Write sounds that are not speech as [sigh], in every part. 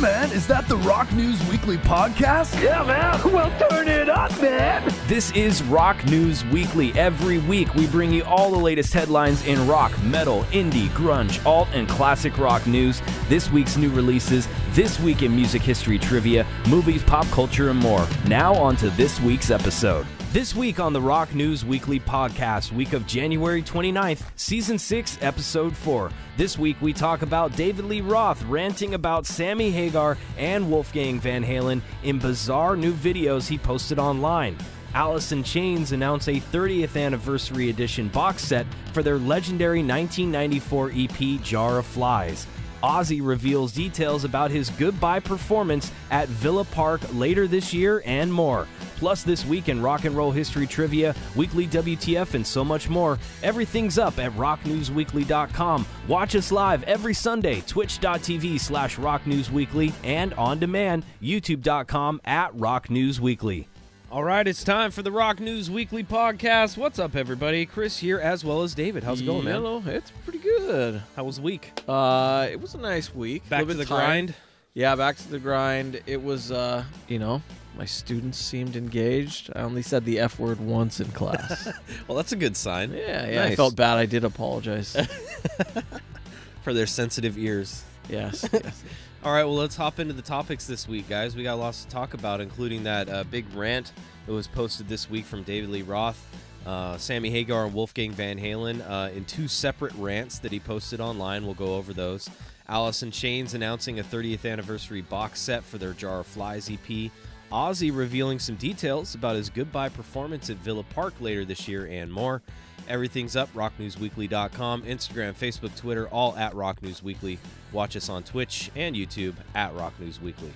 man, is that the Rock News Weekly podcast? Yeah, man. Well, turn it up, man. This is Rock News Weekly. Every week, we bring you all the latest headlines in rock, metal, indie, grunge, alt, and classic rock news. This week's new releases, this week in music history trivia, movies, pop culture, and more. Now, on to this week's episode. This week on the Rock News Weekly podcast, week of January 29th, season 6, episode 4. This week we talk about David Lee Roth ranting about Sammy Hagar and Wolfgang Van Halen in bizarre new videos he posted online. Alice in Chains announce a 30th anniversary edition box set for their legendary 1994 EP Jar of Flies. Ozzy reveals details about his goodbye performance at Villa Park later this year and more. Plus, this week in rock and roll history trivia, weekly WTF, and so much more. Everything's up at rocknewsweekly.com. Watch us live every Sunday, twitch.tv slash rocknewsweekly, and on demand, youtube.com at rocknewsweekly. All right, it's time for the Rock News Weekly podcast. What's up, everybody? Chris here, as well as David. How's it going, man? Hello, it's pretty good. How was the week? Uh, it was a nice week. Back Little to the tired. grind? Yeah, back to the grind. It was, uh, you know, my students seemed engaged. I only said the F word once in class. [laughs] Well, that's a good sign. yeah, yeah. I Nice. felt bad. I did apologize. [laughs] for their sensitive ears. Yes. [laughs] yes. All right, well, let's hop into the topics this week, guys. We got lots to talk about, including that uh, big rant that was posted this week from David Lee Roth, uh, Sammy Hagar, and Wolfgang Van Halen uh, in two separate rants that he posted online. We'll go over those. Alice in Chains announcing a 30th anniversary box set for their Jar of Flies EP. Ozzy revealing some details about his goodbye performance at Villa Park later this year and more. Everything's up, rocknewsweekly.com, Instagram, Facebook, Twitter, all at Rock News Weekly. Watch us on Twitch and YouTube at Rock News Weekly.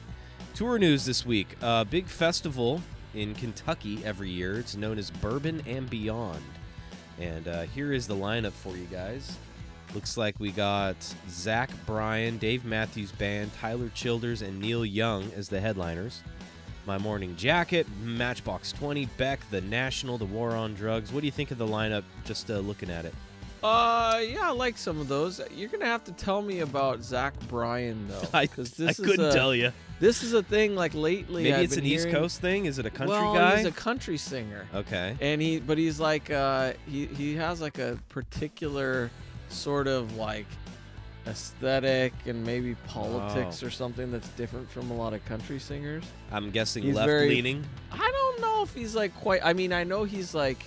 Tour news this week. A big festival in Kentucky every year. It's known as Bourbon and Beyond. And uh, here is the lineup for you guys. Looks like we got Zach Bryan, Dave Matthews Band, Tyler Childers, and Neil Young as the headliners. My Morning Jacket, Matchbox 20, Beck, The National, The War on Drugs. What do you think of the lineup just uh, looking at it? Uh, yeah, I like some of those. You're gonna have to tell me about Zach Bryan though, [laughs] I, because I this is couldn't a, tell you. This is a thing like lately. Maybe I've it's an East Coast thing. Is it a country well, guy? he's a country singer. okay. and he but he's like uh he he has like a particular sort of like aesthetic and maybe politics Oh. or something that's different from a lot of country singers I'm guessing He's left very- leaning. i don't know if he's like quite i mean i know he's like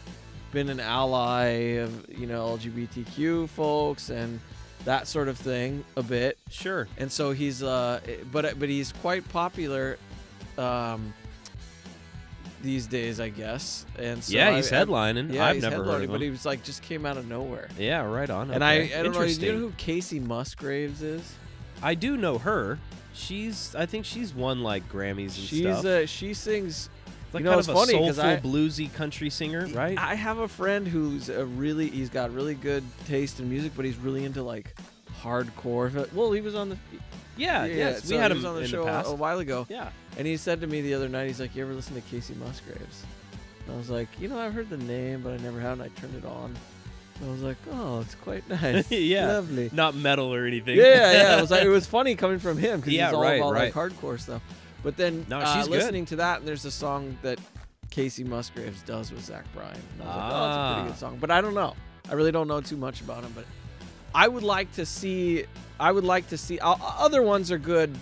been an ally of you know lgbtq folks and that sort of thing a bit Sure. and so he's uh but but he's quite popular um these days i guess and so yeah, he's I- headlining. yeah, I've he's never heard of but he was like just came out of nowhere. Yeah, right on. And I, okay. I don't know. Do you know who Kacey Musgraves is? I do know her. She's. I think she's won like Grammys and She's stuff. uh, she sings. Like you know, kind of a soulful, I- bluesy country singer, right? I have a friend who's a really he's got really good taste in music, but he's really into like hardcore. Well, he was on the yeah, yes, so we had him on the show the a- while ago, yeah. and he said to me the other night, he's like, "You ever listen to Kacey Musgraves?" And I was like, "You know, I've heard the name, but I never have." And I turned it on. I was like, "Oh, it's quite [laughs] nice. [laughs] Yeah. lovely." Not metal or anything. Yeah, yeah. It was [laughs] like it was funny coming from him because Yeah, he's all right, about right. like hardcore stuff. But then No, uh, listening to that, and there's a song that Kacey Musgraves does with Zach Bryan. And I was like, oh, that's a Ah. pretty good song. But I don't know. I really don't know too much about him. But I would like to see. I would like to see. Uh, other ones are good.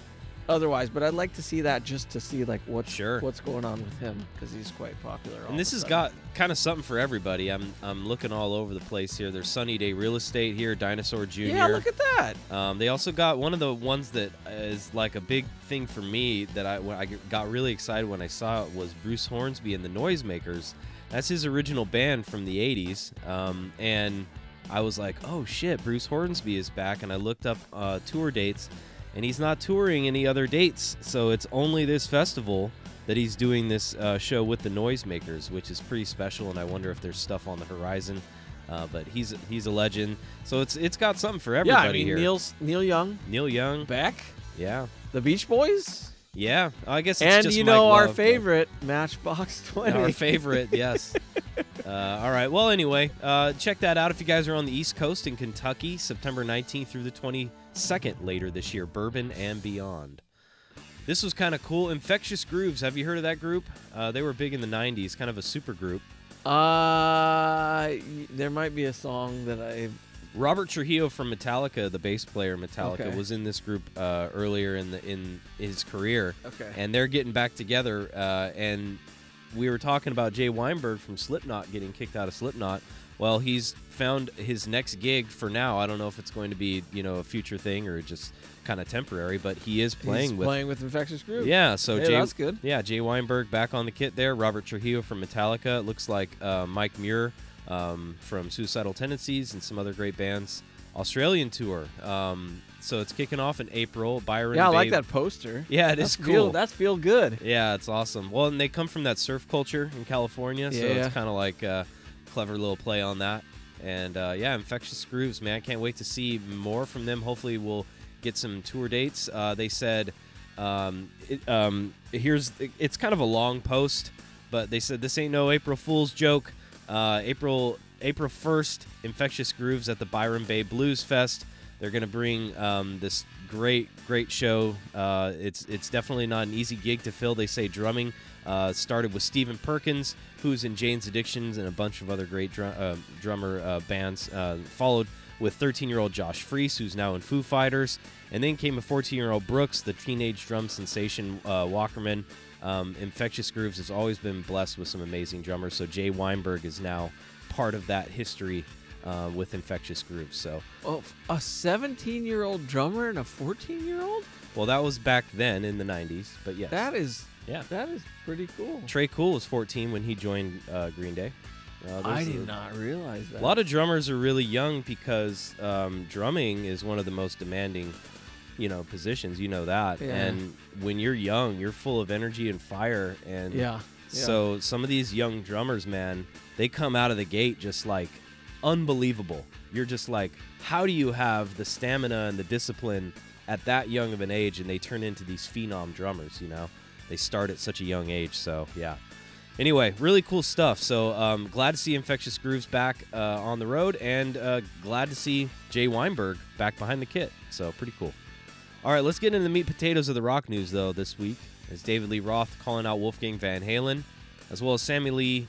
Otherwise, but I'd like to see that just to see like what's Sure. what's going on with him because he's quite popular. And this has got kind of something for everybody. I'm I'm looking all over the place here. There's Sunny Day Real Estate here, Dinosaur Jr. yeah. Look at that. Um, they also got one of the ones that is like a big thing for me that I I got really excited when I saw it was Bruce Hornsby and the Noisemakers. That's his original band from the '80s, um, and I was like, "Oh shit, Bruce Hornsby is back!" And I looked up uh, tour dates, and he's not touring any other dates, so it's only this festival that he's doing this uh, show with the Noisemakers, which is pretty special. And I wonder if there's stuff on the horizon. Uh, but he's he's a legend, so it's it's got something for everybody Yeah, I mean here. Neil's Neil Young, Neil Young. back. Yeah. the Beach Boys, Yeah. I guess it's and you Mike know our Love, favorite Matchbox Twenty. Our favorite, [laughs] yes. uh, all right. Well, anyway, uh, check that out if you guys are on the East Coast in Kentucky, September 19th through the 22nd later this year, Bourbon and Beyond. This was kind of cool. Infectious Grooves. Have you heard of that group? Uh, they were big in the '90s, kind of a super group. Uh, there might be a song that I. Robert Trujillo from Metallica, the bass player Metallica, Okay. was in this group uh, earlier in the in his career. Okay. And they're getting back together. Uh, and we were talking about Jay Weinberg from Slipknot getting kicked out of Slipknot. Well, he's found his next gig for now. I don't know if it's going to be you know a future thing or just kind of temporary, but he is playing He's with playing with Infectious Grooves. yeah, so Hey, Jay, that's good. Yeah, Jay Weinberg back on the kit there. Robert Trujillo from Metallica. It looks like uh, Mike Muir um, from Suicidal Tendencies and some other great bands. Australian tour. Um, so it's kicking off in April. Byron. Yeah, I like that poster. [laughs] Yeah, it that's is Feel, cool. that's feel good. Yeah, it's awesome. Well, and they come from that surf culture in California, so Yeah. it's kind of like a clever little play on that. And uh, yeah, Infectious Grooves, man, I can't wait to see more from them. Hopefully, we'll get some tour dates. Uh, they said, um, it, um, here's it's kind of a long post, but they said this ain't no April Fool's joke. Uh, April April 1st, Infectious Grooves at the Byron Bay Blues Fest. They're going to bring um, this great, great show. Uh, it's it's definitely not an easy gig to fill. They say drumming uh, started with Stephen Perkins, who's in Jane's Addictions and a bunch of other great drum, uh, drummer uh, bands. Uh, followed with 13-year-old Josh Freese, who's now in Foo Fighters, and then came a 14-year-old Brooks, the teenage drum sensation uh, Wackerman. Um, Infectious Grooves has always been blessed with some amazing drummers, so Jay Weinberg is now part of that history uh, with Infectious Grooves. So, Oh, a 17 year old drummer and a 14 year old? well, that was back then in the '90s, but yes, That is yeah. that is pretty cool. Tré Cool was 14 when he joined uh, Green Day. Uh, I did a- not realize that. A lot of drummers are really young because um, drumming is one of the most demanding, you know, positions. You know that. Yeah. And when you're young, you're full of energy and fire. And yeah. so some of these young drummers, man, they come out of the gate just like unbelievable. You're just like, how do you have the stamina and the discipline at that young of an age, and they turn into these phenom drummers? You know, they start at such a young age. So yeah. Anyway, really cool stuff. So um, glad to see Infectious Grooves back uh, on the road, and uh, glad to see Jay Weinberg back behind the kit. So pretty cool. All right, let's get into the meat potatoes of the rock news though this week. Is David Lee Roth calling out Wolfgang Van Halen, as well as Sammy Lee,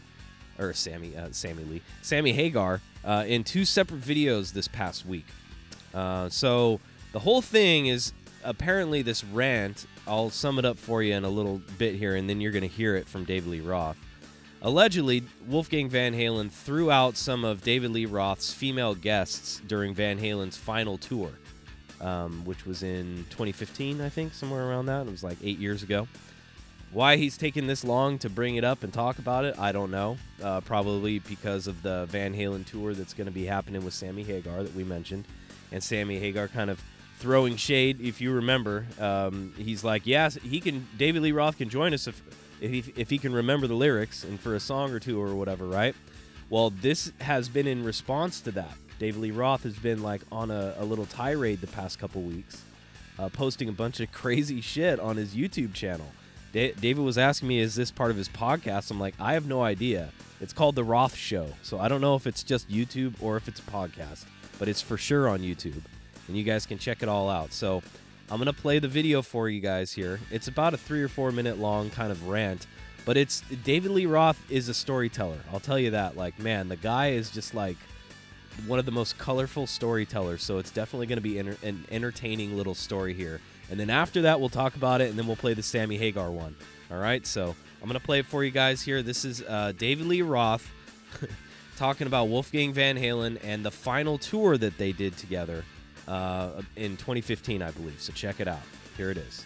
or Sammy, uh, Sammy Lee, Sammy Hagar, uh, in two separate videos this past week. Uh, so the whole thing is apparently this rant. I'll sum it up for you in a little bit here, and then you're going to hear it from David Lee Roth. Allegedly, Wolfgang Van Halen threw out some of David Lee Roth's female guests during Van Halen's final tour, um, which was in 2015, I think, somewhere around that. It was like eight years ago. Why he's taking this long to bring it up and talk about it, I don't know. Uh, probably because of the Van Halen tour that's going to be happening with Sammy Hagar that we mentioned, and Sammy Hagar kind of throwing shade. If you remember, um, he's like, "Yes, he can. David Lee Roth can join us if if he, if he can remember the lyrics and for a song or two or whatever, right?" Well, this has been in response to that. David Lee Roth has been like on a, a little tirade the past couple weeks, uh, posting a bunch of [laughs] crazy shit on his YouTube channel. Da- David was asking me, "Is this part of his podcast?" I'm like, "I have no idea. It's called the Roth Show, so I don't know if it's just YouTube or if it's a podcast, but it's for sure on YouTube, and you guys can check it all out." So I'm gonna play the video for you guys here. It's about a three or four minute long kind of rant, but it's David Lee Roth is a storyteller. I'll tell you that. Like, man, the guy is just like one of the most colorful storytellers. So it's definitely going to be an entertaining little story here. And then after that, we'll talk about it, and then we'll play the Sammy Hagar one. All right. So I'm going to play it for you guys here. This is uh, David Lee Roth [laughs] talking about Wolfgang Van Halen and the final tour that they did together uh, in 2015, I believe. So check it out. Here it is.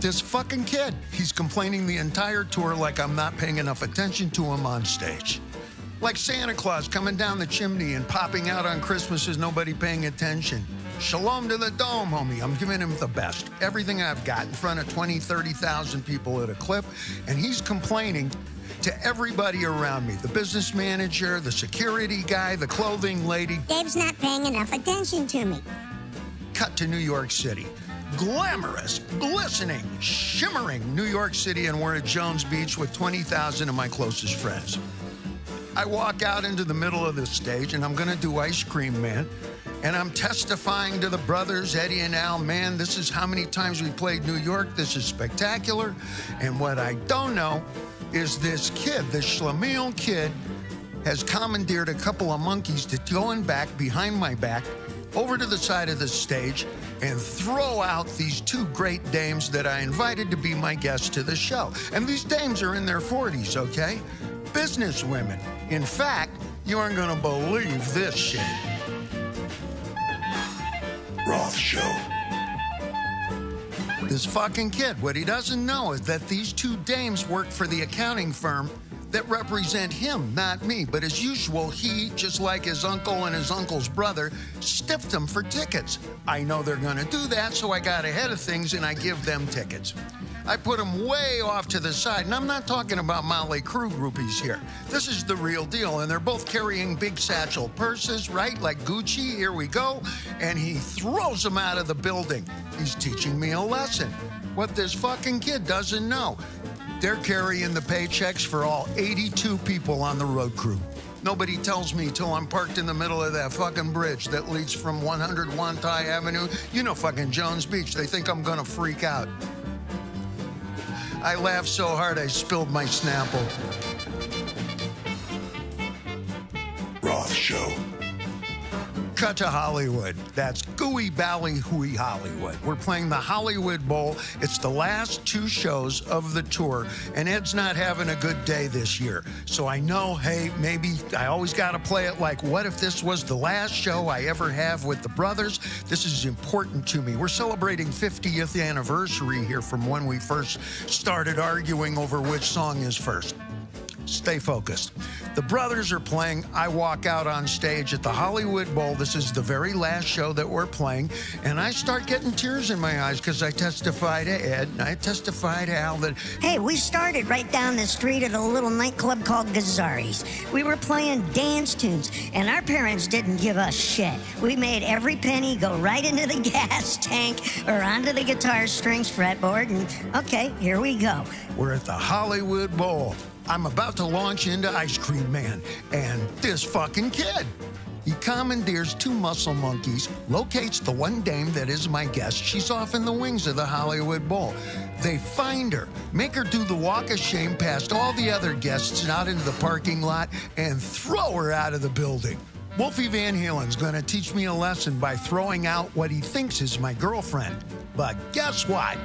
This fucking kid. He's complaining the entire tour like I'm not paying enough attention to him on stage. Like Santa Claus coming down the chimney and popping out on Christmas is nobody paying attention. Shalom to the dome, homie. I'm giving him the best. Everything I've got in front of 20, 30,000 people at a clip, and he's complaining to everybody around me the business manager, the security guy, the clothing lady. Dave's not paying enough attention to me. cut to New York City. Glamorous, glistening, shimmering New York City, and we're at Jones Beach with 20,000 of my closest friends. I walk out into the middle of the stage and I'm gonna do Ice Cream Man. and I'm testifying to the brothers, Eddie and Al. Man, this is how many times we played New York. This is spectacular. And what I don't know is this kid, this Schlemiel kid, has commandeered a couple of monkeys to go in back behind my back over to the side of the stage and throw out these two great dames that I invited to be my guests to the show. And these dames are in their 40s, okay? Business women. In fact, you aren't gonna believe this shit. Roth Show. This fucking kid, what he doesn't know is that these two dames work for the accounting firm that represent him, not me. But as usual, he, just like his uncle and his uncle's brother, stiffed them for tickets. I know they're going to do that, so I got ahead of things and I give them tickets. I put them way off to the side, and I'm not talking about Mötley Crüe groupies here. This is the real deal, and they're both carrying big satchel purses, right? Like Gucci, here we go. And he throws them out of the building. He's teaching me a lesson. What this fucking kid doesn't know. They're carrying the paychecks for all 82 people on the road crew. Nobody tells me till I'm parked in the middle of that fucking bridge that leads from 101 Thai Avenue. You know fucking Jones Beach. They think I'm gonna freak out. I laughed so hard I spilled my Snapple. Roth Show. Cut to Hollywood. That's gooey Bally ballyhooey Hollywood. We're playing the Hollywood Bowl. It's the last two shows of the tour, and Ed's not having a good day this year. So I know, hey, maybe I always got to play it like, what if this was the last show I ever have with the brothers? This is important to me. We're celebrating 50th anniversary here from when we first started arguing over which song is first. Stay focused. The brothers are playing. I walk out on stage at the Hollywood Bowl. This is the very last show that we're playing. And I start getting tears in my eyes because I testify to Ed and I testify to Al that Hey, we started right down the street at a little nightclub called Gazzarri's. We were playing dance tunes, and our parents didn't give us shit. We made every penny go right into the [laughs] gas tank or onto the guitar strings fretboard, and okay, here we go. we're at the Hollywood Bowl. I'm about to launch into Ice Cream Man, and this fucking kid. He commandeers two muscle monkeys, locates the one dame that is my guest. She's off in the wings of the Hollywood Bowl. They find her, make her do the walk of shame past all the other guests and out into the parking lot, and throw her out of the building. Wolfie Van Halen's gonna teach me a lesson by throwing out what he thinks is my girlfriend. But guess what?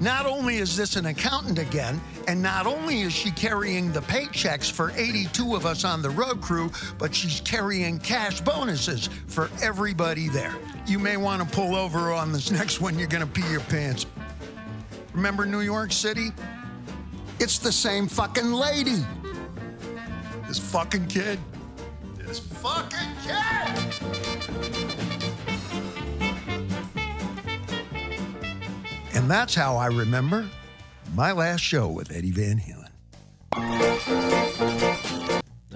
Not only is this an accountant again, and not only is she carrying the paychecks for 82 of us on the road crew, but she's carrying cash bonuses for everybody there. You may want to pull over on this next one, you're going to pee your pants. Remember New York City? It's the same fucking lady. This fucking kid. This fucking kid! And that's how I remember my last show with Eddie Van Halen.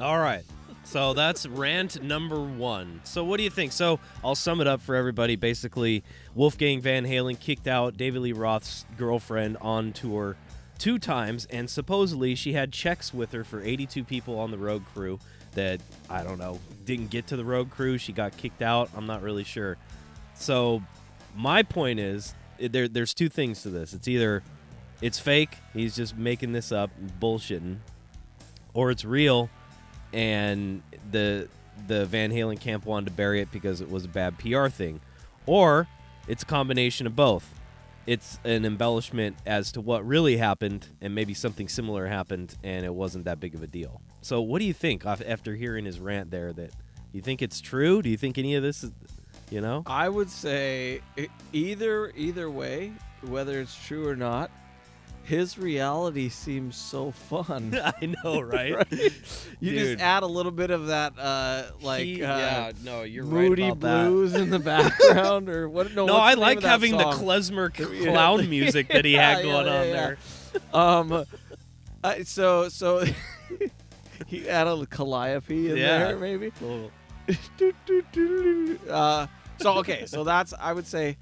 All right. So that's rant number one. So what do you think? So I'll sum it up for everybody. Basically, Wolfgang Van Halen kicked out David Lee Roth's girlfriend on tour two times, and supposedly she had checks with her for 82 people on the road crew that I don't know didn't get to the road crew. She got kicked out. I'm not really sure. So my point is there. There's two things to this. It's either it's fake. He's just making this up, bullshitting, or it's real and the the Van Halen camp wanted to bury it because it was a bad PR thing, or it's a combination of both. It's an embellishment as to what really happened, and maybe something similar happened, and it wasn't that big of a deal. So, what do you think after hearing his rant there? That you think it's true? Do you think any of this is, you know? I would say either either way, whether it's true or not, his reality seems so fun. [laughs] I know, [laughs] right? right? You Dude. just add a little bit of that, uh, like He- uh, yeah, no, you're moody right about that. blues in the background, or what? No, [laughs] No, I like having the song? klezmer clown music that he had going yeah, on yeah. there. Um, I so so he added a calliope in there, maybe. Little- [laughs] uh, so okay, so that's I would say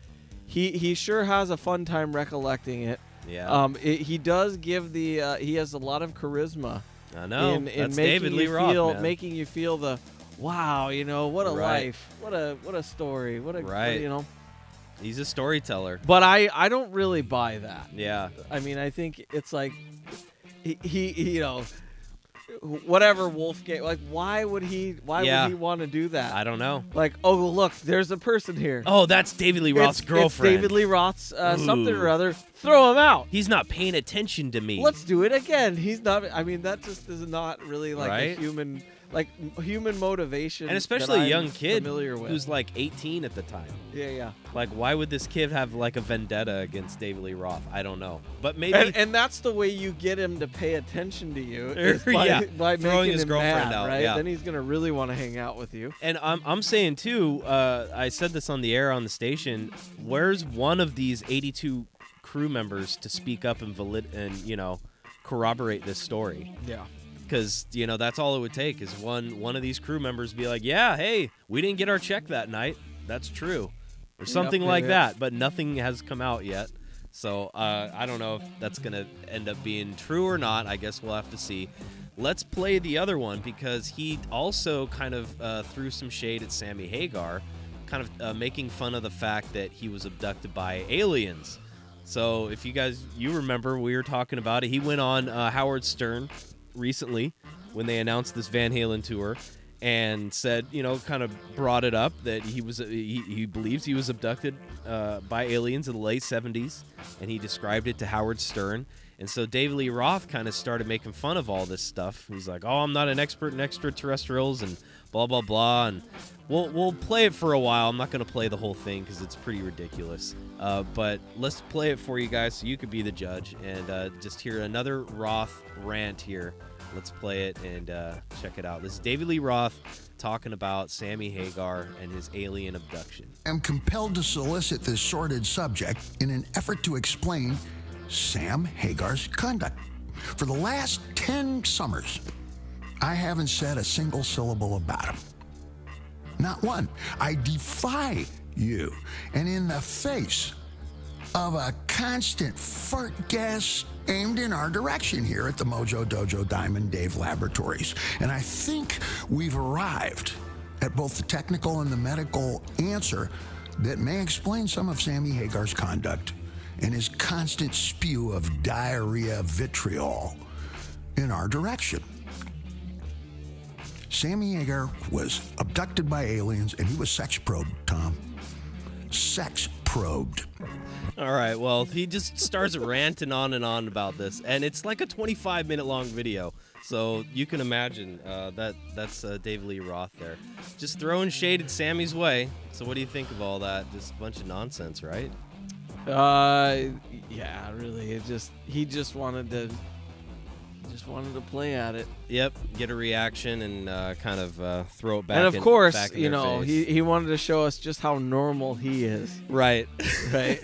he he sure has a fun time recollecting it. Yeah, Um, it, he does give the uh, he has a lot of charisma I know. in, in That's making David you Lee Roth, feel man. making you feel the wow, you know, what a Right. life, what a what a story, what a what a- Right. you know. He's a storyteller. But I I don't really buy that. Yeah. I mean, I think it's like he, he you know whatever Wolfgang like why would he why Yeah. would he want to do that? I don't know. like, oh look, there's a person here. Oh, that's David Lee Roth's it's, it's girlfriend. David Lee Roth's uh, something or other. Throw him out. He's not paying attention to me. Let's do it again. He's not. I mean, that just is not really like Right? a human, like human motivation, and especially a young kid familiar with. who's like 18 at the time. yeah, yeah. Like, why would this kid have like a vendetta against David Lee Roth? I don't know. But maybe. And, and that's the way you get him to pay attention to you [laughs] by, Yeah, by throwing making his girlfriend mad, out, right? yeah. Then he's gonna really want to hang out with you. And I'm, I'm saying too, uh, I said this on the air on the station. Where's one of these 82 crew members to speak up and valid and you know corroborate this story? Yeah. Because you know that's all it would take is one one of these crew members be like, yeah, hey, we didn't get our check that night. That's true, or something yeah, like that. But nothing has come out yet. So uh, I don't know if that's gonna end up being true or not. I guess we'll have to see. Let's play the other one because he also kind of uh, threw some shade at Sammy Hagar, kind of uh, making fun of the fact that he was abducted by aliens. So if you guys you remember, we were talking about it. He went on uh, Howard Stern recently when they announced this Van Halen tour and said, you know, kind of brought it up that he was he, he believes he was abducted uh, by aliens in the late 70s and he described it to Howard Stern. And so David Lee Roth kind of started making fun of all this stuff. He's like, "Oh, I'm not an expert in extraterrestrials and blah blah blah." And we'll we'll play it for a while. I'm not going to play the whole thing because it's pretty ridiculous. Uh, but let's play it for you guys so you could be the judge and uh, just hear another Roth rant here. Let's play it and uh, check it out. This is David Lee Roth talking about Sammy Hagar and his alien abduction. I am compelled to solicit this sordid subject in an effort to explain Sam Hagar's conduct. For the last 10 summers, I haven't said a single syllable about him. Not one. I defy you. And in the face of a constant fart gas aimed in our direction here at the Mojo Dojo Diamond Dave Laboratories. And I think we've arrived at both the technical and the medical answer that may explain some of Sammy Hagar's conduct and his constant spew of diarrhea vitriol in our direction. Sammy Hagar was abducted by aliens and he was sex probed, Tom. Sex probed. All right. Well, he just starts ranting on and on about this, and it's like a 25 minute long video. So you can imagine uh, that that's uh, David Lee Roth there, just throwing shade at Sammy's way. So what do you think of all that? Just a bunch of nonsense, right? Uh, yeah, really. It just he just wanted to just wanted to play at it. Yep. Get a reaction and uh, kind of uh, throw it back. and of in- course, you know, face. he he wanted to show us just how normal he is, right. [laughs] right?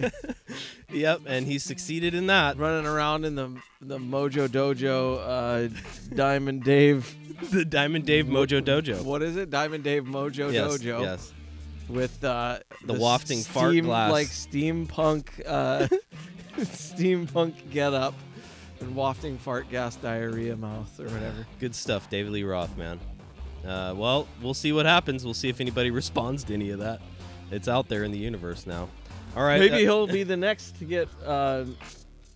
yep. And he succeeded in that. Running around in the the Mojo Dojo, uh, Diamond Dave. [laughs] The Diamond Dave Mojo Dojo. What is it? Diamond Dave Mojo yes. Dojo. Yes. with uh, The wafting steam, fart glass. like steampunk, uh, [laughs] steampunk get and wafting fart gas diarrhea mouth or whatever. Good stuff, David Lee Roth, man. Uh, well, we'll see what happens. We'll see if anybody [laughs] responds to any of that. It's out there in the universe now. All right. Maybe uh, he'll be [laughs] the next to get. Uh,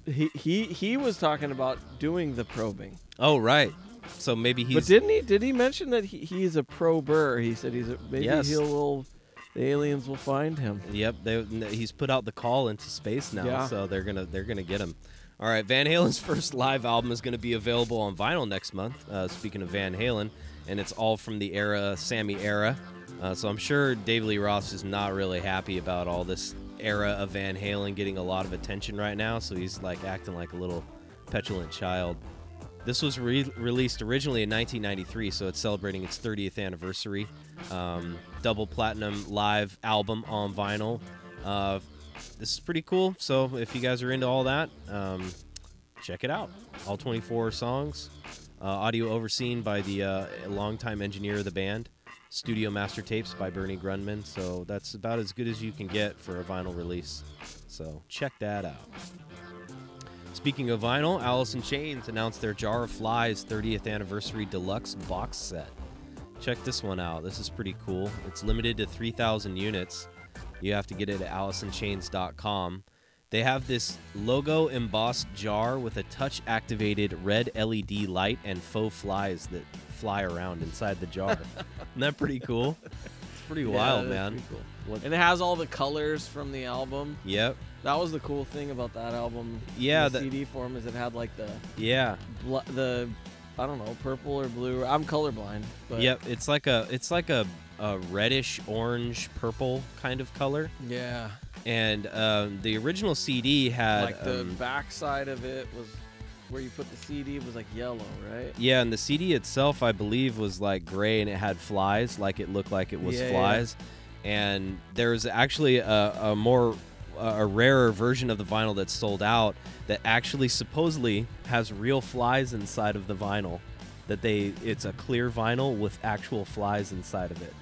he he he was talking about doing the probing, Oh, right. So maybe he's. but didn't he? Did he mention that he, he's a prober? He said he's a, maybe Yes. he'll will, the aliens will find him. Yep. They, he's put out the call into space now, Yeah. so they're gonna they're gonna get him. All right. Van Halen's [laughs] first live album is gonna be available on vinyl next month. Uh, speaking of Van Halen, and it's all from the era Sammy era. Uh, so I'm sure David Lee Roth is not really happy about all this era of Van Halen getting a lot of attention right now. So he's like acting like a little petulant child. This was re- released originally in 1993, so it's celebrating its 30th anniversary. Um, double platinum live album on vinyl. Uh, this is pretty cool. So if you guys are into all that, um, check it out. All 24 songs. Uh, audio overseen by the uh, longtime engineer of the band. Studio master tapes by Bernie Grundman. So that's about as good as you can get for a vinyl release. So check that out. Speaking of vinyl, Alice in Chains announced their Jar of Flies 30th anniversary deluxe box set. check this one out. This is pretty cool. It's limited to 3,000 units. You have to get it at AliceInChains.com. They have this logo embossed jar with a touch activated red LED light and faux flies that fly around inside the jar. [laughs] Isn't that pretty cool? It's pretty Yeah, wild, man. pretty cool. And it has all the colors from the album. Yep. That was the cool thing about that album. Yeah, the that- CD form is it had like the Yeah. bl- the I don't know purple or blue. I'm colorblind, but Yep. It's like a it's like a, a reddish orange purple kind of color. yeah. And um, the original CD had like the um, back side of it was where you put the CD was like yellow, right? Yeah, and the CD itself, I believe, was like gray and it had flies, like it looked like it was Yeah, yeah. flies. And there's actually a, a more a rarer version of the vinyl that's sold out that actually supposedly has real flies inside of the vinyl. That they it's a clear vinyl with actual flies inside of it,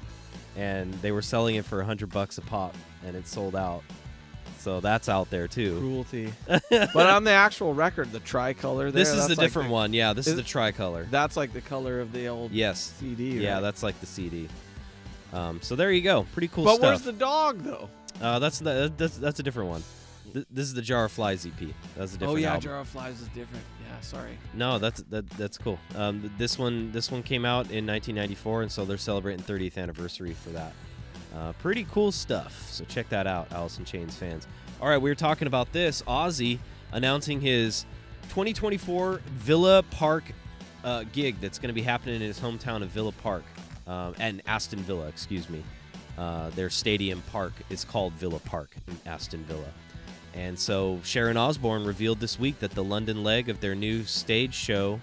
and they were selling it for a hundred bucks a pop, and it sold out. So that's out there too. Cruelty. [laughs] but on the actual record, the tricolor. There, This is that's the like different one. Yeah, this is, is- the tricolor. That's like the color of the old Yes. CD. Yeah, right? that's like the CD. Um, so there you go. Pretty cool But stuff. where's the dog though? uh, that's, the, that's that's a different one. Th- this is the Jar of Flies EP. That's a different Oh yeah, album. Jar of Flies is different. Yeah, sorry. No, that's that, that's cool. Um, this one this one came out in 1994, and so they're celebrating 30th anniversary for that. Uh, pretty cool stuff. So check that out, in Chains fans. All right, we were talking about this. Ozzy announcing his 2024 Villa Park uh, gig that's going to be happening in his hometown of Villa Park, um, and Aston Villa, excuse me. Uh, their stadium park is called Villa Park in Aston Villa. And so Sharon Osbourne revealed this week that the London leg of their new stage show,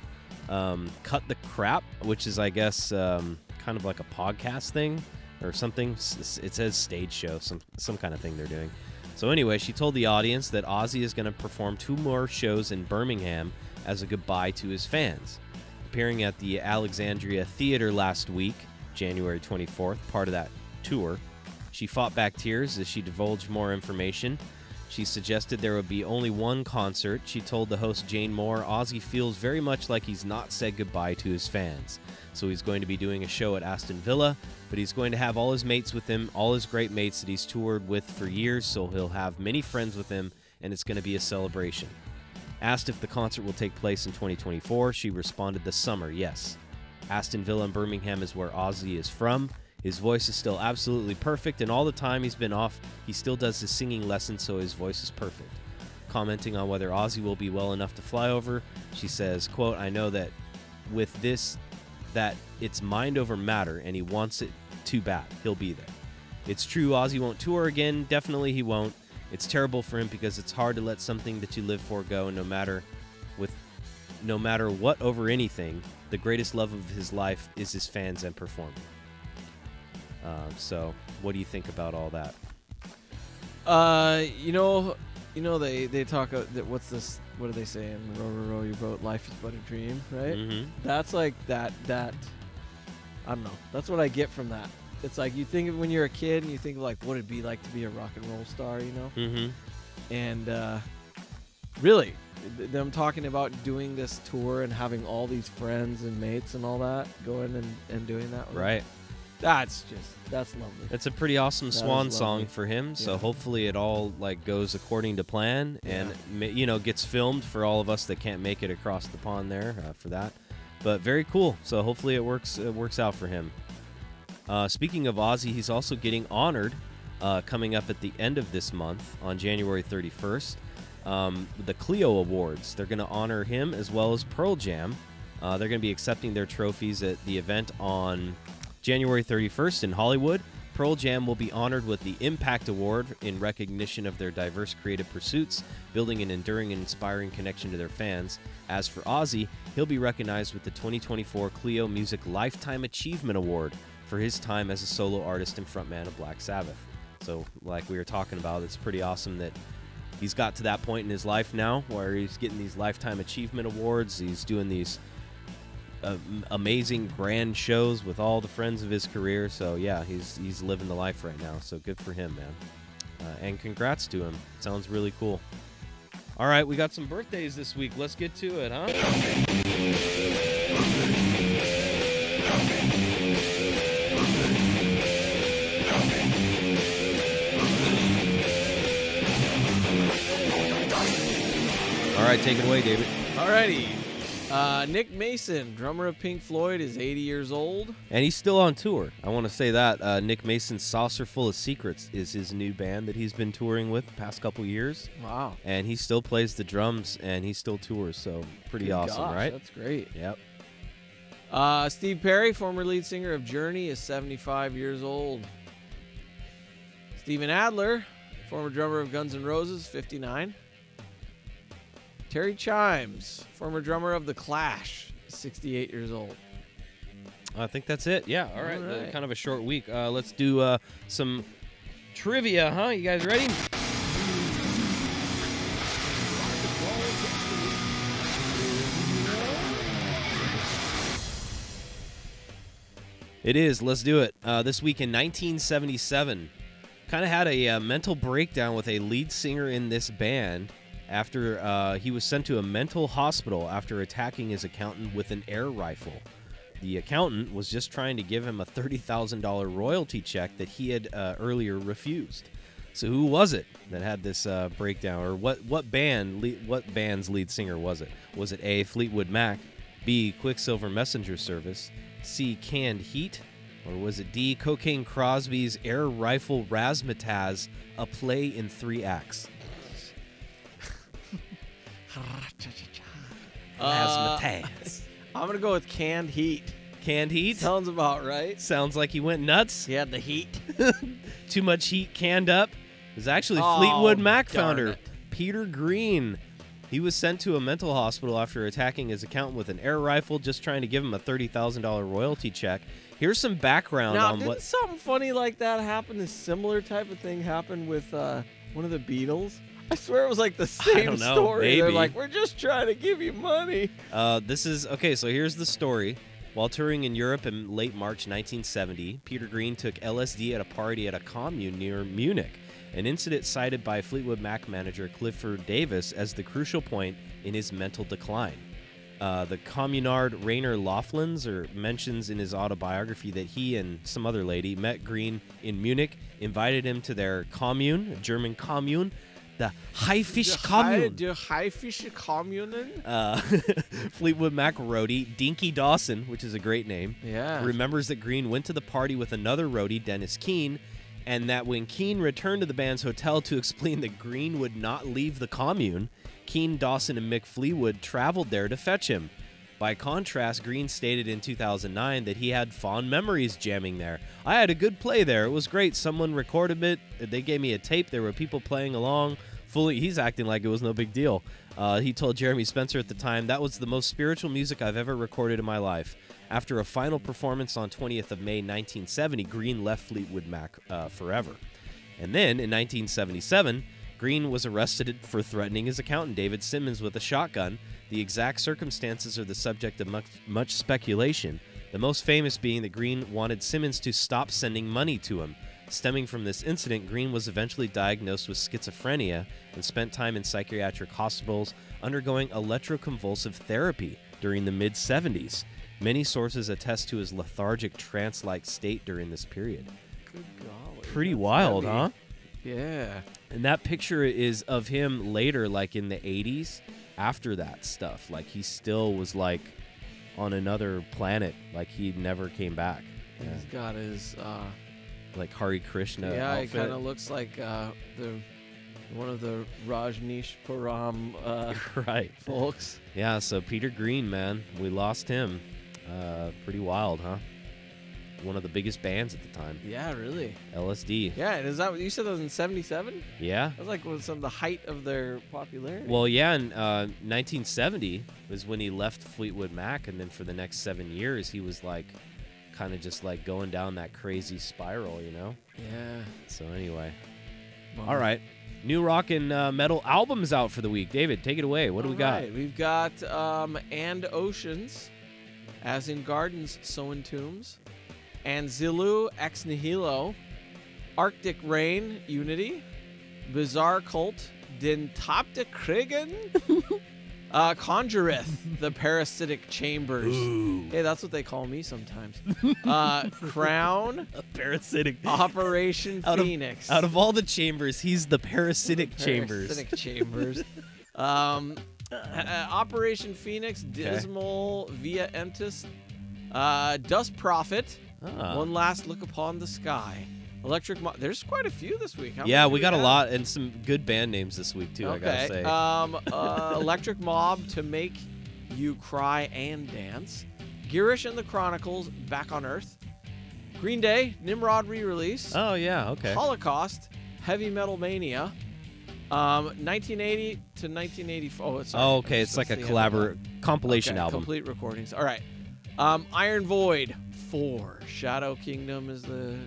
um, Cut the Crap, which is, I guess, um, kind of like a podcast thing or something. It says stage show, some, some kind of thing they're doing. So, anyway, she told the audience that Ozzy is going to perform two more shows in Birmingham as a goodbye to his fans. Appearing at the Alexandra Theater last week, January 24th, part of that tour, she fought back tears as she divulged more information. She suggested there would be only one concert. She told the host Jane Moore Ozzy feels very much like he's not said goodbye to his fans. So he's going to be doing a show at Aston Villa, but he's going to have all his mates with him, all his great mates that he's toured with for years, so he'll have many friends with him, and it's going to be a celebration. Asked if the concert will take place in 2024, she responded the summer, yes. Aston Villa in Birmingham is where Ozzy is from. His voice is still absolutely perfect, and all the time he's been off, he still does his singing lessons, so his voice is perfect. Commenting on whether Ozzy will be well enough to fly over, she says, quote, I know that with this that it's mind over matter and he wants it too bad. He'll be there. It's true Ozzy won't tour again, definitely he won't. It's terrible for him because it's hard to let something that you live for go and no matter with no matter what over anything. The greatest love of his life is his fans and performing. Um, so, what do you think about all that? Uh, you know, you know they they talk. Uh, that what's this? What do they say in Row Row Row Your Boat? Life is but a dream, right? Mhm. That's like that. That I don't know. That's what I get from that. It's like you think of when you're a kid and you think of like what it'd be like to be a rock and roll star, you know? Mhm. And uh, really, th- them talking about doing this tour and having all these friends and mates and all that, going and, and doing that. with them, Right. That's just that's lovely. It's a pretty awesome That is swan song for him. So Yeah. hopefully it all like goes according to plan and ma- you know gets filmed for all of us that can't make it across the pond there uh, for that. But very cool. So hopefully it works it works out for him. Uh, speaking of Ozzy, he's also getting honored uh, coming up at the end of this month on January 31st. Um, the Clio Awards. They're going to honor him as well as Pearl Jam. Uh, they're going to be accepting their trophies at the event on January 31st in Hollywood. Pearl Jam will be honored with the Impact Award in recognition of their diverse creative pursuits, building an enduring and inspiring connection to their fans. As for Ozzy, he'll be recognized with the 2024 Clio Music Lifetime Achievement Award for his time as a solo artist and frontman of Black Sabbath. So, like we were talking about, it's pretty awesome that he's got to that point in his life now where he's getting these lifetime achievement awards. He's doing these amazing grand shows with all the friends of his career. So yeah, he's he's living the life right now. So good for him, man. Uh, and congrats to him. Sounds really cool. All right, we got some birthdays this week. Let's get to it, huh? All right, take it away, David. All righty. Uh, Nick Mason, drummer of Pink Floyd, is 80 years old. And he's still on tour. I want to say that. Uh, Nick Mason's Saucerful of Secrets is his new band that he's been touring with the past couple years. Wow. And he still plays the drums and he still tours. So pretty Good awesome, gosh, right? That's great. Yep. Uh, Steve Perry, former lead singer of Journey, is 75 years old. Steven Adler, former drummer of Guns N' Roses, 59. Terry Chimes, former drummer of The Clash, 68 years old. I think that's it. Yeah. All right. All uh, kind of a short week. Uh, let's do uh, some trivia, huh? You guys ready? It is. Let's do it. Uh, this week in 1977, kind of had a uh, mental breakdown with a lead singer in this band after uh, he was sent to a mental hospital after attacking his accountant with an air rifle. The accountant was just trying to give him a $30,000 royalty check that he had uh, earlier refused. So who was it that had this uh, breakdown, or what what band what band's lead singer was it? Was it A. Fleetwood Mac, B. Quicksilver Messenger Service, C. Canned Heat, or was it D. Cocaine Crosby's Air Rifle Razzmatazz, a play in three acts? Uh, Razzmatazz. I'm going to go with Canned Heat. Canned Heat Sounds about right. sounds like he went nuts. He had the heat. [laughs] Too much heat canned up. It was actually Oh, Fleetwood Mac founder it. Peter Green. He was sent to a mental hospital after attacking his accountant with an air rifle, just trying to give him a thirty thousand dollar royalty check. Here's some background Now, on didn't what. something funny like that happen? A similar type of thing happened with uh, one of the Beatles. I swear it was like the [laughs] same know, story. They're like, we're just trying to give you money. Uh, this is okay. So here's the story. While touring in Europe in late March 1970, Peter Green took LSD at a party at a commune near Munich. An incident cited by Fleetwood Mac manager Clifford Davis as the crucial point in his mental decline. Uh, the communard Rainer Langhans or mentions in his autobiography that he and some other lady met Green in Munich, invited him to their commune, a German commune, the Haifisch Commune. Der Haifisch Kommunen. Uh, [laughs] Fleetwood Mac roadie Dinky Dawson, which is a great name, Yeah. remembers that Green went to the party with another roadie, Dennis Keene, and that when Keene returned to the band's hotel to explain that Green would not leave the commune, Keene, Dawson, and Mick Fleetwood traveled there to fetch him. By contrast, Green stated in 2009 that he had fond memories jamming there. I had a good play there. It was great. Someone recorded it. They gave me a tape. There were people playing along. Fully, he's acting like it was no big deal. Uh, he told Jeremy Spencer at the time that was the most spiritual music I've ever recorded in my life. After a final performance on 20th of May 1970, Green left Fleetwood Mac uh, forever. And then in 1977, Green was arrested for threatening his accountant David Simmons with a shotgun. The exact circumstances are the subject of much, much speculation. The most famous being that Green wanted Simmons to stop sending money to him. Stemming from this incident, Green was eventually diagnosed with schizophrenia and spent time in psychiatric hospitals undergoing electroconvulsive therapy during the mid 70s. Many sources attest to his lethargic trance like state during this period. Good golly. Pretty wild, heavy. huh? Yeah. And that picture is of him later, like in the 80s, after that stuff. Like he still was like on another planet, like he never came back. Yeah. He's got his. Uh, Like Hare Krishna. yeah, outfit. kind of looks like uh, the one of the Rajneesh Param uh, [laughs] right. folks. Yeah, so Peter Green, man, we lost him. Uh, pretty wild, huh? One of the biggest bands at the time, Yeah, really. LSD. Yeah, and is that what you said? That was in '77. Yeah. That was like was some of the height of their popularity. Well, yeah, in uh, 1970 was when he left Fleetwood Mac, and then for the next seven years, he was like, kind of just like going down that crazy spiral, you know. yeah. So anyway, Bummer. all right, new rock and uh, metal albums out for the week. David, take it away. What do we got? right, We've got um, and oceans, as in gardens, so in tombs, and Zilu ex nihilo, Arctic rain, unity, bizarre cult, Den Topte Kriegen, [laughs] uh, Conjureth, the parasitic chambers. Hey, that's what they call me sometimes. Uh, [laughs] Crown, Parasitic. Operation Out of- Phoenix. Out of all the chambers, he's the parasitic chambers. Parasitic chambers. [laughs] um, Uh, Operation Phoenix, Dismal Via Entis, uh, Dust Prophet, Ah. One Last Look Upon the Sky, Electric. Mo- There's quite a few this week. How yeah, many do we got a have? lot and some good band names this week too. I gotta Okay. say. Um, [laughs] uh, Electric Mob to make you cry and dance. Girish and the Chronicles back on Earth. Green Day Nimrod re-release. oh yeah, okay. Holocaust Heavy Metal Mania. Um, 1980 to 1984. Oh, it's Oh, okay. It's like a collabor compilation album. Complete recordings. All right. Um, Iron Void four. Shadow Kingdom is the.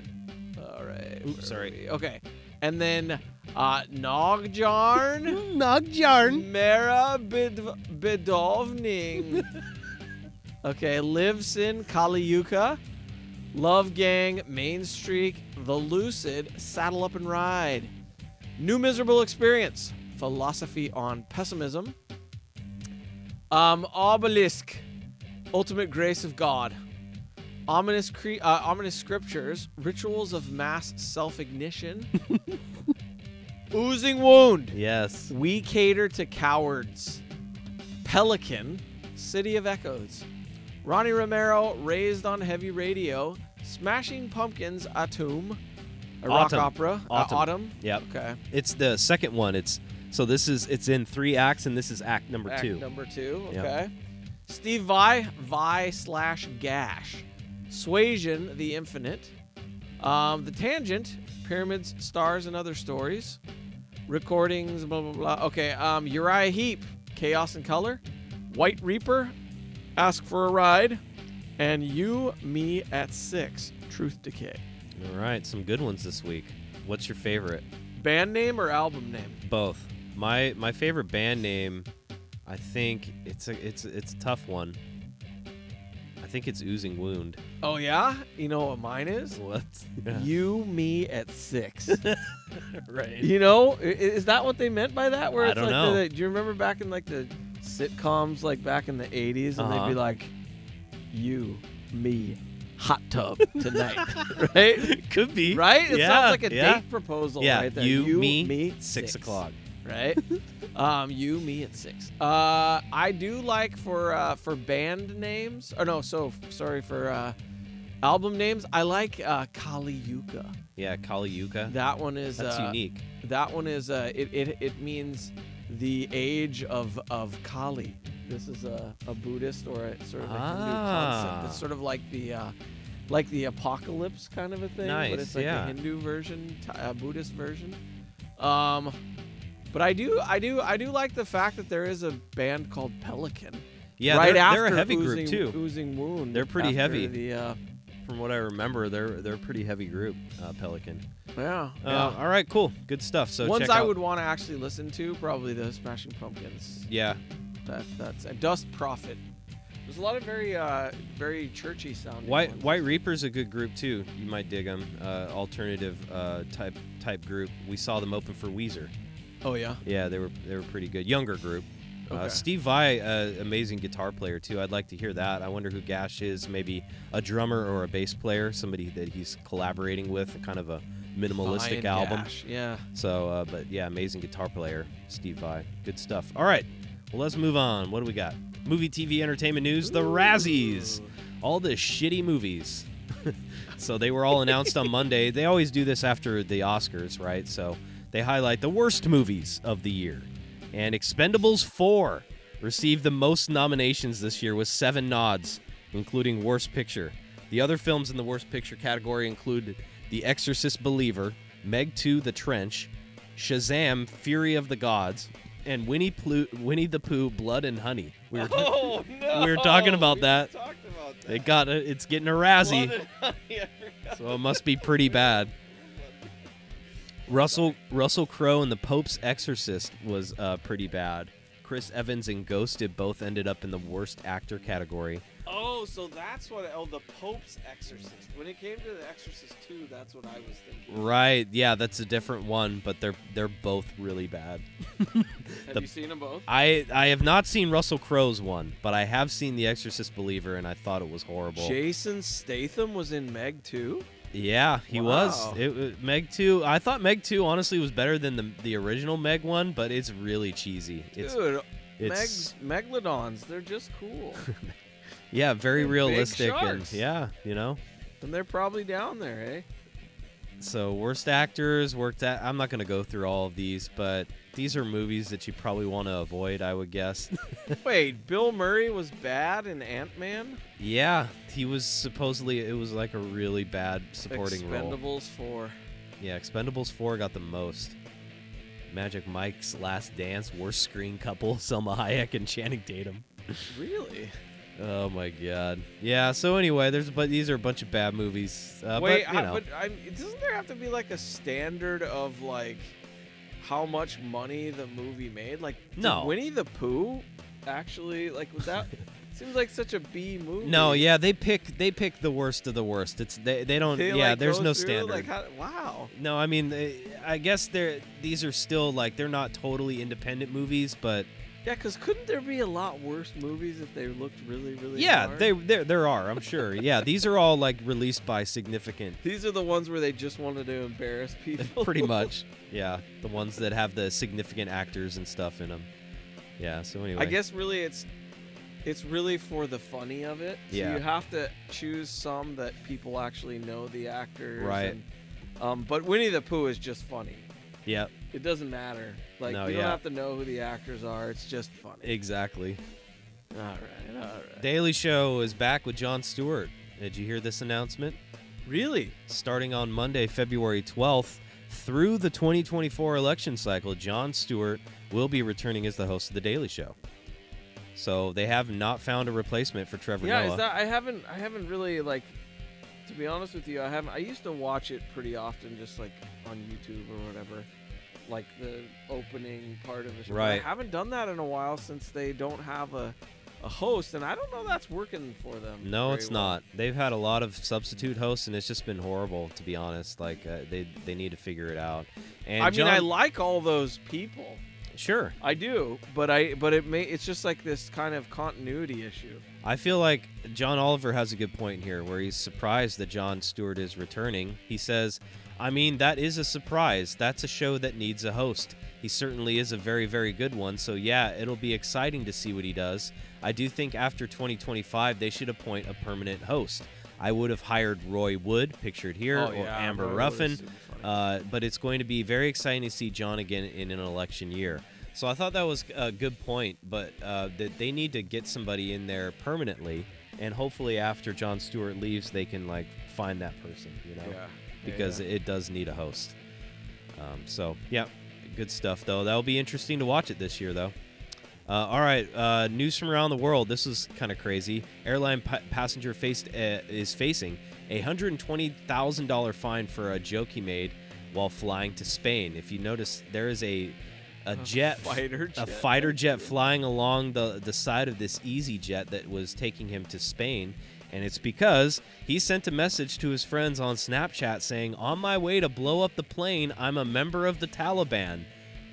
All right. Oops, sorry. Okay. And then uh, Nogjarn. [laughs] Nogjarn. Mera Bid- Bidovning. [laughs] okay. Livsin Kaliyuka. Love Gang, Main Streak, The Lucid, Saddle Up and Ride. New Miserable Experience, Philosophy on Pessimism. Um, Obelisk, Ultimate Grace of God. Ominous, cre- uh, ominous Scriptures, Rituals of Mass Self Ignition. [laughs] Oozing Wound, Yes. We Cater to Cowards. Pelican, City of Echoes. Ronnie Romero, Raised on Heavy Radio. Smashing Pumpkins, Atum. A rock Autumn. opera. Uh, Autumn. autumn. Yep. Okay. It's the second one. It's so this is it's in three acts and this is act number Act two. Number two. Yep. Okay. Steve Vai, Vi slash Gash. Suasion, The Infinite. Um, the Tangent, Pyramids, Stars, and Other Stories. Recordings, blah, blah, blah. Okay. Um, Uriah Heep, Chaos and Color. White Reaper, Ask for a Ride. And You, Me at Six, Truth Decay. All right, some good ones this week. What's your favorite? Band name or album name? Both. My my favorite band name, I think it's a it's it's a tough one. I think it's Oozing Wound. Oh, yeah? You know what mine is? What? You, Me at Six. [laughs] right. You know, is that what they meant by that? Where I it's like know. The, do you remember back in like the sitcoms, like back in the '80s, and they'd Uh-huh. be like, "You, me, hot tub tonight," [laughs] right? Could be. Right? It yeah, sounds like a yeah. date proposal. Yeah, right there. you, me, me, six o'clock. Right? [laughs] um, you, me at six. Uh, I do like for uh, for band names. Or no, so sorry for uh, album names. I like uh, Kali Yuka. Yeah, Kali Yuka. That one is That's uh, unique. That one is uh, it, it it means the age of of Kali. This is a, a Buddhist or a sort of a Hindu Ah. concept. It's sort of like the uh, like the apocalypse kind of a thing, Nice, but it's like yeah. a Hindu version, a Buddhist version. Um, but I do I do I do like the fact that there is a band called Pelican. Yeah, right they're, after they're a heavy oozing, group too. Oozing Wound. They're pretty heavy. The uh, From what I remember, they're they're a pretty heavy group. Uh, Pelican. yeah, Uh, yeah. all right, cool, good stuff. So Ones I out- would want to actually listen to probably the Smashing Pumpkins. Yeah, That that's and Dust Prophet. There's a lot of very uh very churchy sounding. White ones. White Reaper's a good group too. You might dig them. Uh, alternative uh, type type group. We saw them open for Weezer. Oh yeah. Yeah, they were they were pretty good. Younger group. Uh, Steve Vai, uh, amazing guitar player too. I'd like to hear that. I wonder who Gash is. Maybe a drummer or a bass player, somebody that he's collaborating with. Kind of a minimalistic album. Gash, Yeah. So, uh, but yeah, amazing guitar player, Steve Vai. Good stuff. All right, well, let's move on. What do we got? Movie, TV, entertainment news. The Razzies. All the shitty movies. [laughs] so they were all announced on Monday. They always do this after the Oscars, right? So they highlight the worst movies of the year. And Expendables 4 received the most nominations this year with seven nods, including Worst Picture. The other films in the Worst Picture category include The Exorcist Believer, Meg 2 The Trench, Shazam Fury of the Gods, and Winnie, Plu- Winnie the Pooh Blood and Honey. We were, [laughs] Oh no. [laughs] we were talking about that. Talked about that. It got a, it's getting a Razzie, [laughs] so it must be pretty bad. Russell Russell Crowe and the Pope's Exorcist was uh, pretty bad. Chris Evans and Ghosted both ended up in the worst actor category. Oh, so that's what. Oh, the Pope's Exorcist. When it came to the Exorcist 2, that's what I was thinking. Right? Yeah, that's a different one, but they're they're both really bad. [laughs] Have The- you seen them both? I I have not seen Russell Crowe's one, but I have seen The Exorcist Believer, and I thought it was horrible. Jason Statham was in Meg 2. Yeah, he Wow. was. It, Meg two. I thought Meg two honestly was better than the the original Meg one, but it's really cheesy. It's Dude, It's Megs, megalodons. They're just cool, [laughs] yeah, very They're realistic and yeah, you know. and they're probably down there, eh? So worst actors, worked at. I'm not gonna go through all of these, but these are movies that you probably want to avoid. I would guess. [laughs] Wait, Bill Murray was bad in Ant Man. yeah, he was supposedly. It was like a really bad supporting role. Expendables four. Yeah, Expendables 4 got the most. Magic Mike's Last Dance, worst screen couple, [laughs] Salma Hayek and Channing Tatum. Really? Oh my god. Yeah. So anyway, there's but these are a bunch of bad movies. Uh, Wait, but, you I- but I, doesn't there have to be like a standard of like how much money the movie made? Like, did No. Winnie the Pooh actually like was that? [laughs] seems like such a B movie. no, yeah, they pick they pick the worst of the worst. It's they they don't. They, yeah, like, there's no through, standard. Like, how, wow. no, I mean, they, I guess they're these are still like they're not totally independent movies, but Yeah, because couldn't there be a lot worse movies if they looked really, really? yeah, hard? they there there are. I'm sure. Yeah, these are all like released by significant These are the ones where they just wanted to embarrass [laughs] people. pretty much. [laughs] Yeah, the ones that have the significant actors and stuff in them. Yeah. So anyway, I guess really it's it's really for the funny of it. So Yeah. you have to choose some that people actually know the actors. Right. and- um, but Winnie the Pooh is just funny. Yep. It doesn't matter. Like No, you yeah. don't have to know who the actors are. It's just funny. Exactly. all right, all right. Daily Show is back with Jon Stewart. Did you hear this announcement? really? Starting on Monday, February 12th, through the 2024 election cycle, Jon Stewart will be returning as the host of the Daily Show. So they have not found a replacement for Trevor Yeah, Noah. is that I haven't I haven't really like to be honest with you, I haven't I used to watch it pretty often just like on YouTube or whatever. Like the opening part of the show. Right. I haven't done that in a while since they don't have a a host and I don't know that's working for them. no, it's well. not. They've had a lot of substitute hosts, and it's just been horrible, to be honest. Like uh, they they need to figure it out. And I mean I like all those people. Sure. I do, but I but it may it's just like this kind of continuity issue. I feel like John Oliver has a good point here where he's surprised that Jon Stewart is returning. He says, I mean, that is a surprise. That's a show that needs a host. He certainly is a very, very good one. So, yeah, it'll be exciting to see what he does. I do think after 2025, they should appoint a permanent host. I would have hired Roy Wood, pictured here, Oh, or yeah, Amber Roy Ruffin. Uh, but it's going to be very exciting to see Jon again in an election year. So I thought that was a good point, but uh, that they need to get somebody in there permanently, and hopefully after Jon Stewart leaves, they can like find that person, you know, Yeah, yeah, because yeah. it does need a host. Um, so yeah, good stuff though. That'll be interesting to watch it this year though. Uh, all right, uh, news from around the world. This is kind of crazy. Airline pa- passenger faced uh, is facing a hundred and twenty thousand dollar fine for a joke he made while flying to Spain. If you notice, there is a a jet, fighter a jet. fighter jet flying along the the side of this EasyJet that was taking him to Spain. And it's because he sent a message to his friends on Snapchat saying, On my way to blow up the plane, I'm a member of the Taliban.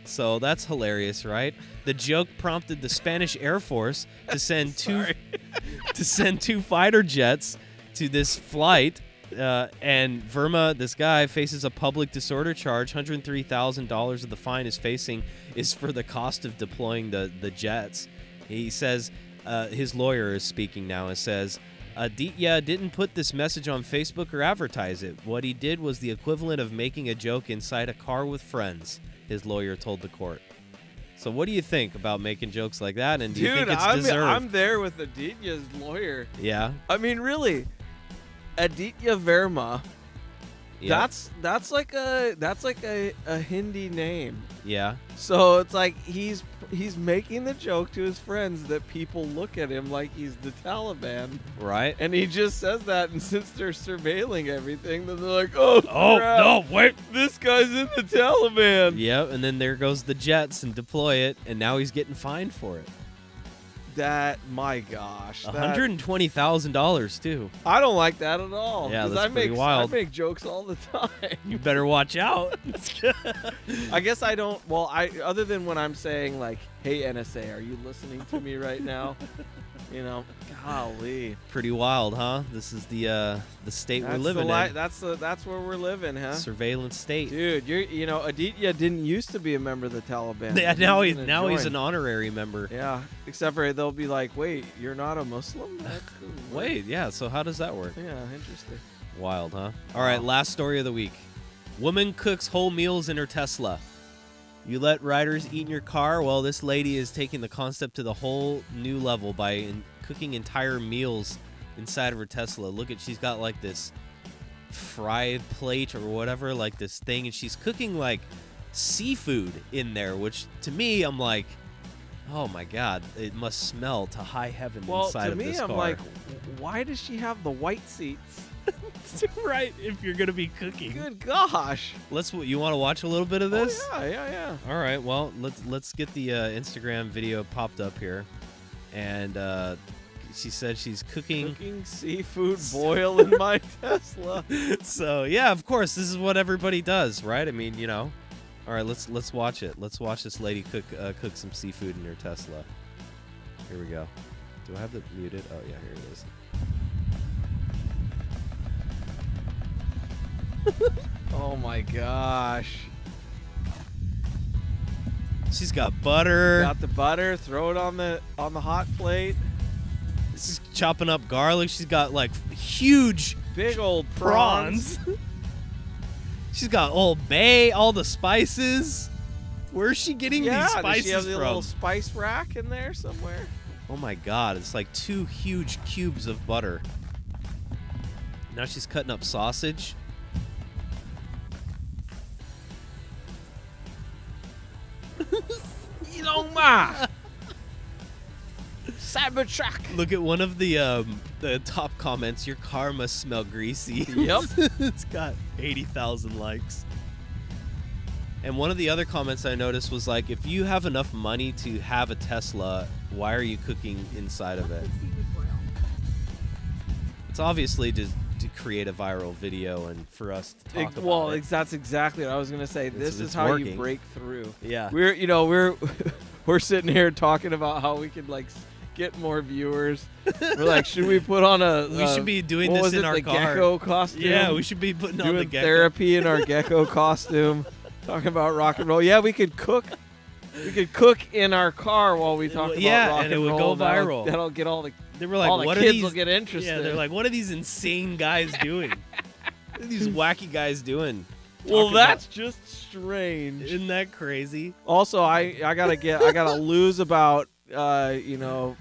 So that's hilarious, right? The joke prompted the Spanish Air Force to send two [laughs] [laughs] to send two fighter jets to this flight. Uh, and Verma, this guy, faces a public disorder charge. Hundred three thousand dollars of the fine is facing is for the cost of deploying the the jets. He says uh, his lawyer is speaking now and says. Aditya didn't put this message on Facebook or advertise it. What he did was the equivalent of making a joke inside a car with friends, his lawyer told the court. So, what do you think about making jokes like that? And do you Dude, think it's I'm, deserved? I'm there with Aditya's lawyer. yeah, I mean, really, Aditya Verma. yeah, That's that's like a that's like a, a Hindi name. yeah. So it's like he's he's making the joke to his friends that people look at him like he's the Taliban, Right? and he just says that. And [laughs] since they're surveilling everything, then they're like, "Oh, Oh crap, no! Wait. this guy's in the Taliban." Yep, and then there goes the Jets and deploy it, and now he's getting fined for it. That my gosh, hundred and twenty thousand dollars too. I don't like that at all. Yeah, that's I pretty make wild. I make jokes all the time. You better watch out. [laughs] I guess I don't. Well, I other than when I'm saying like hey NSA, are you listening to me right now? [laughs] You know, golly. Pretty wild, huh? This is the uh, the state That's we're living li- in. That's the that's where we're living, huh? Surveillance state. Dude, you're you know Aditya didn't used to be a member of the Taliban. Yeah, now he, now he's an honorary member. Yeah, except for they'll be like, wait, you're not a Muslim? [laughs] Wait, yeah. So how does that work? Yeah, interesting. Wild, huh? All right, last story of the week. Woman cooks whole meals in her Tesla. You let riders eat in your car? Well, this lady is taking the concept to the whole new level by in- cooking entire meals inside of her Tesla. Look at she's got like this fry plate or whatever, like this thing, and she's cooking like seafood in there, which to me, I'm like, oh my god, it must smell to high heaven Well, inside to of me, this I'm like, why does she have the white seats? [laughs] right, if you're gonna be cooking. Good gosh. Let's. You want to watch a little bit of this? Oh, yeah, yeah, yeah. All right. Well, let's let's get the uh, Instagram video popped up here, and uh, she said she's cooking. Cooking seafood [laughs] boil in my [laughs] Tesla. so yeah, of course, this is what everybody does, right? I mean, you know. All right, let's let's watch it. Let's watch this lady cook uh, cook some seafood in her Tesla. Here we go. Do I have the muted? Oh yeah, here it is. [laughs] Oh my gosh. She's got butter. Got the butter. Throw it on the on the hot plate. She's chopping up garlic. She's got like huge Big old prawns. prawns. [laughs] She's got Old Bay, all the spices. Where's she getting Yeah, these does spices she have from? little spice rack in there somewhere? Oh my god, it's like two huge cubes of butter. Now she's cutting up sausage. You know ma. Cybertruck. Look at one of the um, the top comments. Your car must smell greasy. [laughs] Yep. it's got eighty thousand likes. And one of the other comments I noticed was like, if you have enough money to have a Tesla, why are you cooking inside of it? It's obviously to, to create a viral video and for us to talk Ex- about well, it. ex- that's exactly what I was gonna say. It's- This is how working. you break through. Yeah. We're you know we're [laughs] we're sitting here talking about how we could like get more viewers. we're like, should we put on a? [laughs] We uh, should be doing this in it, our the car. gecko costume. yeah, we should be putting on the gecko. therapy in our [laughs] gecko costume. Talking about rock and roll. Yeah, we could cook. We could cook in our car while we talk Well, about yeah, rock and and it would roll. go That'll- viral. That'll, get all the They were like, all the what kids are these? will get interested. Yeah, they're like, what are these insane guys doing? what are these wacky guys doing? well, Talking that's about- just strange. isn't that crazy? Also, I I gotta get I gotta [laughs] lose about uh you know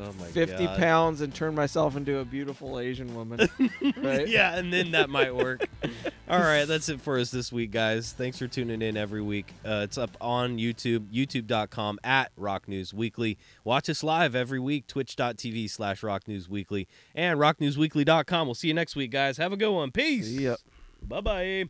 Oh my 50 God. pounds and turn myself into a beautiful Asian woman. [laughs] right? yeah, and then that might work. [laughs] All right, that's it for us this week, guys. Thanks for tuning in every week. Uh, it's up on YouTube, youtube.com at Rock News Weekly. Watch us live every week, twitch.tv slash Rock News Weekly, and rocknewsweekly.com. We'll see you next week, guys. Have a good one. Peace. Yep. Bye bye.